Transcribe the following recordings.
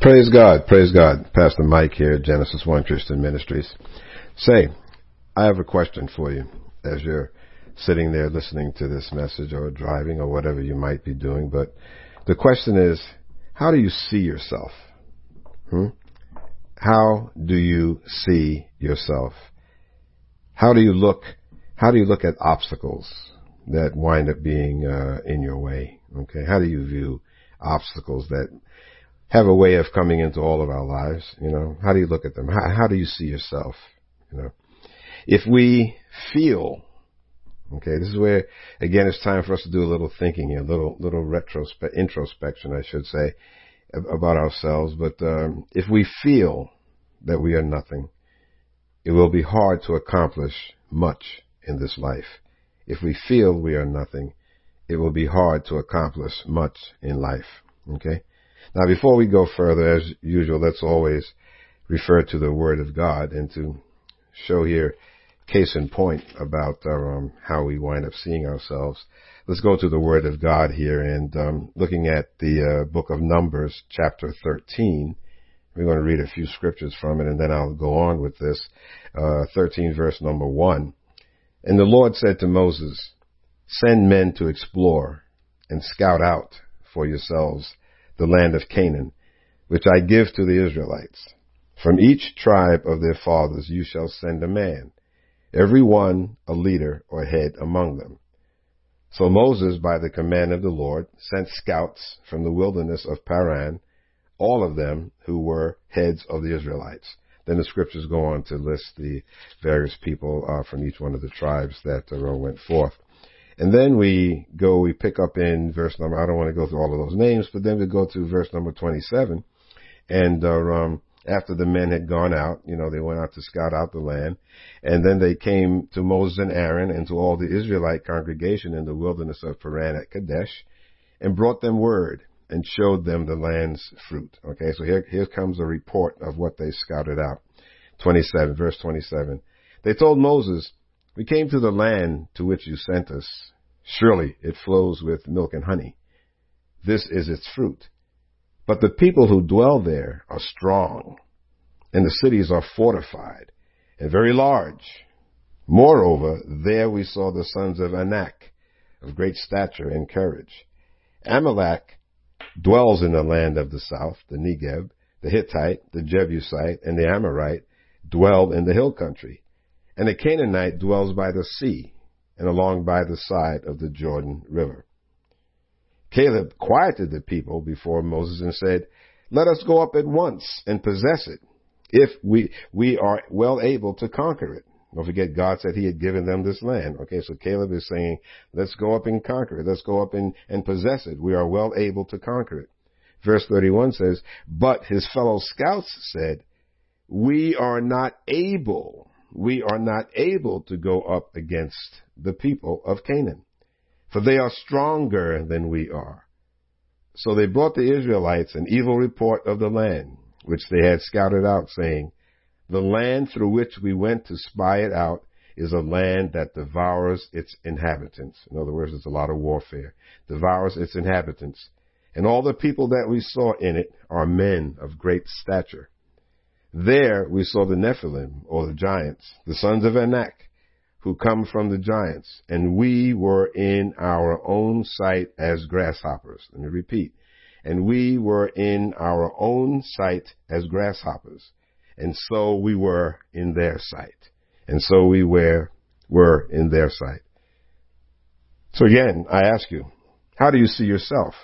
Praise God, praise God. Pastor Mike here, Genesis One Christian Ministries. Say, I have a question for you as you're sitting there listening to this message or driving or whatever you might be doing. But the question is, how do you see yourself? Hmm? How do you see yourself? How do you look? How do you look at obstacles that wind up being uh, in your way? Okay, how do you view obstacles that have a way of coming into all of our lives? You know, how do you look at them? How, how do you see yourself? You know, if we feel Okay, this is where again it's time for us to do a little thinking here, a little little retrospe- introspection, I should say, about ourselves. But um, if we feel that we are nothing, it will be hard to accomplish much in this life. If we feel we are nothing, it will be hard to accomplish much in life. Okay. Now, before we go further, as usual, let's always refer to the Word of God and to show here case in point about um, how we wind up seeing ourselves. Let's go to the Word of God here and um, looking at the uh, book of Numbers, chapter 13. We're going to read a few scriptures from it and then I'll go on with this. Uh, 13 verse number 1. And the Lord said to Moses, Send men to explore and scout out for yourselves the land of Canaan, which I give to the Israelites. From each tribe of their fathers you shall send a man every one a leader or head among them. So Moses, by the command of the Lord, sent scouts from the wilderness of Paran, all of them who were heads of the Israelites. Then the scriptures go on to list the various people uh, from each one of the tribes that uh, went forth. And then we go, we pick up in verse number, I don't want to go through all of those names, but then we go to verse number 27. And uh, um, after the men had gone out, you know, they went out to scout out the land. And then they came to Moses and Aaron and to all the Israelite congregation in the wilderness of Paran at Kadesh and brought them word and showed them the land's fruit. Okay, so here, here comes a report of what they scouted out. 27, verse 27. They told Moses, we came to the land to which you sent us. Surely it flows with milk and honey. This is its fruit. But the people who dwell there are strong, and the cities are fortified and very large. Moreover, there we saw the sons of Anak, of great stature and courage. Amalek dwells in the land of the south, the Negeb, the Hittite, the Jebusite, and the Amorite dwell in the hill country. And the Canaanite dwells by the sea and along by the side of the Jordan River. Caleb quieted the people before Moses and said, let us go up at once and possess it if we, we are well able to conquer it. Don't forget, God said he had given them this land. Okay, so Caleb is saying, let's go up and conquer it. Let's go up and, and possess it. We are well able to conquer it. Verse 31 says, but his fellow scouts said, we are not able, we are not able to go up against the people of Canaan for they are stronger than we are. So they brought the Israelites an evil report of the land, which they had scouted out, saying, The land through which we went to spy it out is a land that devours its inhabitants. In other words, it's a lot of warfare. Devours its inhabitants. And all the people that we saw in it are men of great stature. There we saw the Nephilim, or the giants, the sons of Anak, who come from the giants, and we were in our own sight as grasshoppers. Let me repeat. And we were in our own sight as grasshoppers. And so we were in their sight. And so we were, were in their sight. So again, I ask you, how do you see yourself?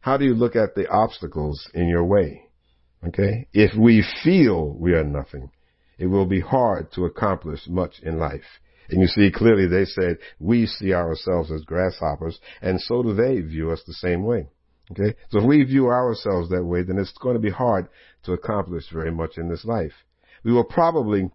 How do you look at the obstacles in your way? Okay? If we feel we are nothing, it will be hard to accomplish much in life. And you see clearly they said, we see ourselves as grasshoppers, and so do they view us the same way. Okay? So if we view ourselves that way, then it's going to be hard to accomplish very much in this life. We will probably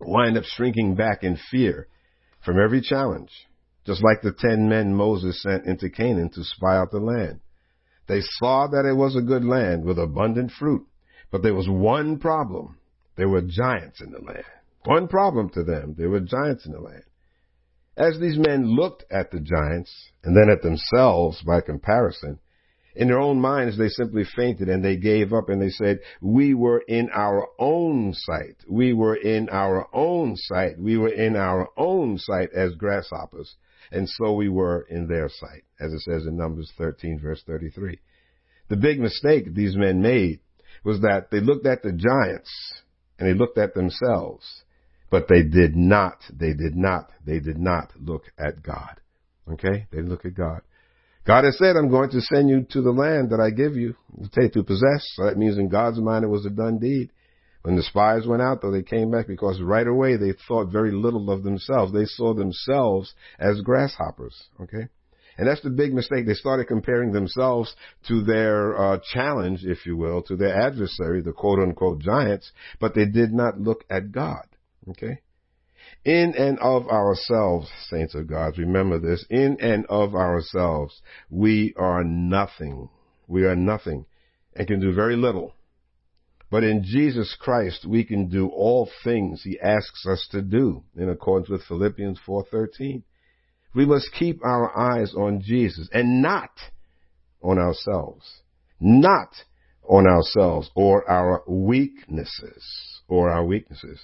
wind up shrinking back in fear from every challenge, just like the ten men Moses sent into Canaan to spy out the land. They saw that it was a good land with abundant fruit, but there was one problem. There were giants in the land. One problem to them. There were giants in the land. As these men looked at the giants and then at themselves by comparison, In their own minds, they simply fainted and they gave up and they said, we were in our own sight. We were in our own sight. We were in our own sight as grasshoppers. And so we were in their sight, as it says in Numbers 13 verse 33. The big mistake these men made was that they looked at the giants and they looked at themselves, but they did not, they did not, they did not look at God. Okay? They look at God. God has said, I'm going to send you to the land that I give you to possess. So that means in God's mind it was a done deed. When the spies went out, though, they came back because right away they thought very little of themselves. They saw themselves as grasshoppers. Okay? And that's the big mistake. They started comparing themselves to their uh, challenge, if you will, to their adversary, the quote unquote giants, but they did not look at God. Okay? In and of ourselves, saints of God, remember this, in and of ourselves, we are nothing. We are nothing and can do very little. But in Jesus Christ, we can do all things he asks us to do in accordance with Philippians 4.13. We must keep our eyes on Jesus and not on ourselves. Not on ourselves or our weaknesses or our weaknesses.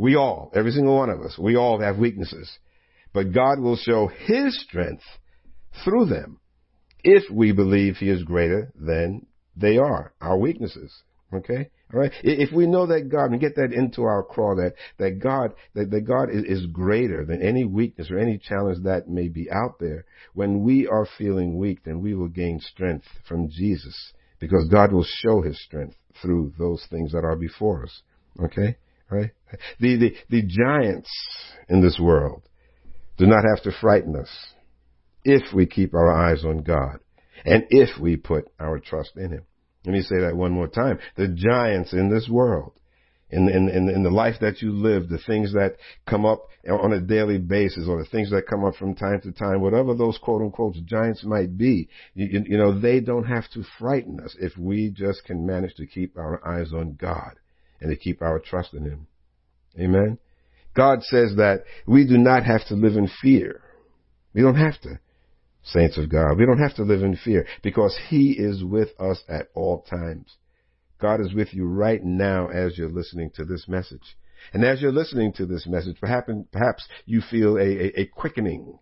We all, every single one of us, we all have weaknesses. But God will show His strength through them if we believe He is greater than they are, our weaknesses. Okay? Alright? If we know that God, and get that into our craw, that, that God, that, that God is, is greater than any weakness or any challenge that may be out there, when we are feeling weak, then we will gain strength from Jesus. Because God will show His strength through those things that are before us. Okay? Right? The, the, the giants in this world do not have to frighten us if we keep our eyes on God and if we put our trust in Him. Let me say that one more time. The giants in this world, in, in, in, in, the life that you live, the things that come up on a daily basis or the things that come up from time to time, whatever those quote unquote giants might be, you, you know, they don't have to frighten us if we just can manage to keep our eyes on God and to keep our trust in Him. Amen. God says that we do not have to live in fear. We don't have to, saints of God. We don't have to live in fear because He is with us at all times. God is with you right now as you're listening to this message. And as you're listening to this message, perhaps, perhaps you feel a, a, a quickening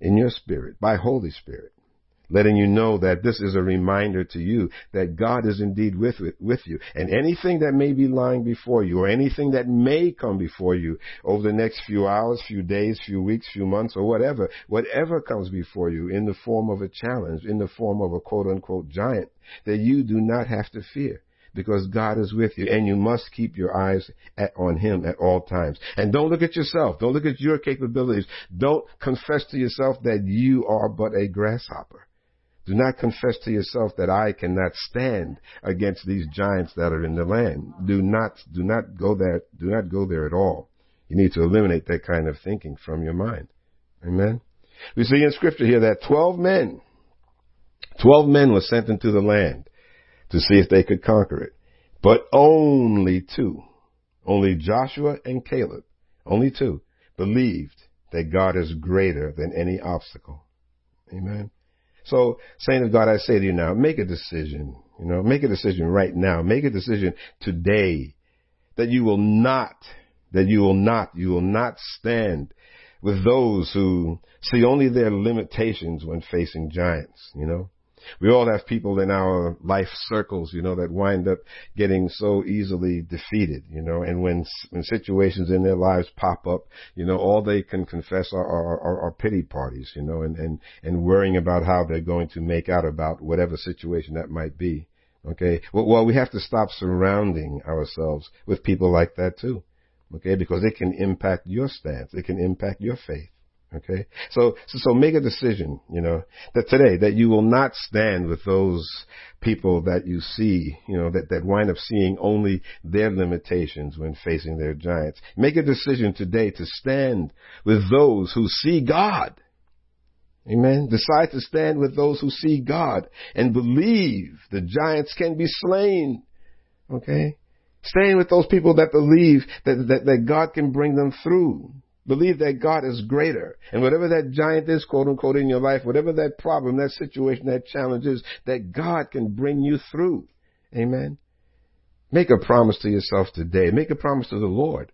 in your spirit by Holy Spirit letting you know that this is a reminder to you that God is indeed with, with you. And anything that may be lying before you or anything that may come before you over the next few hours, few days, few weeks, few months or whatever, whatever comes before you in the form of a challenge, in the form of a quote unquote giant, that you do not have to fear because God is with you and you must keep your eyes at, on Him at all times. And don't look at yourself. Don't look at your capabilities. Don't confess to yourself that you are but a grasshopper. Do not confess to yourself that I cannot stand against these giants that are in the land. Do not, do not go there, do not go there at all. You need to eliminate that kind of thinking from your mind. Amen. We see in scripture here that 12 men, 12 men were sent into the land to see if they could conquer it. But only two, only Joshua and Caleb, only two, believed that God is greater than any obstacle. Amen. So, saint of God, I say to you now, make a decision. You know, make a decision right now. Make a decision today that you will not, that you will not, you will not stand with those who see only their limitations when facing giants, you know. We all have people in our life circles, you know, that wind up getting so easily defeated, you know, and when, when situations in their lives pop up, you know, all they can confess are, are, are, are pity parties, you know, and, and, and worrying about how they're going to make out about whatever situation that might be. Okay. Well, well, we have to stop surrounding ourselves with people like that too. Okay. Because it can impact your stance. It can impact your faith. Okay? So, so, make a decision, you know, that today, that you will not stand with those people that you see, you know, that, that wind up seeing only their limitations when facing their giants. Make a decision today to stand with those who see God. Amen. Decide to stand with those who see God and believe the giants can be slain. Okay? Stand with those people that believe that, that, that God can bring them through Believe that God is greater. And whatever that giant is, quote unquote, in your life, whatever that problem, that situation, that challenge is, that God can bring you through. Amen. Make a promise to yourself today. Make a promise to the Lord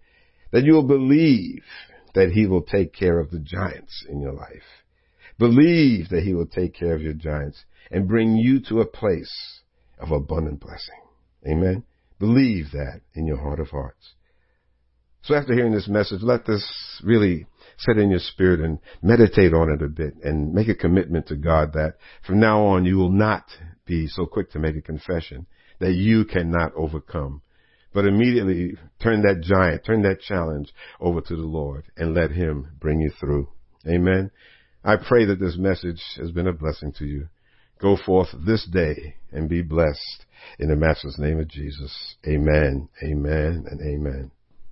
that you will believe that He will take care of the giants in your life. Believe that He will take care of your giants and bring you to a place of abundant blessing. Amen. Believe that in your heart of hearts. So after hearing this message, let this really set in your spirit and meditate on it a bit and make a commitment to God that from now on you will not be so quick to make a confession that you cannot overcome. But immediately turn that giant, turn that challenge over to the Lord and let Him bring you through. Amen. I pray that this message has been a blessing to you. Go forth this day and be blessed in the Master's name of Jesus. Amen, amen, and amen.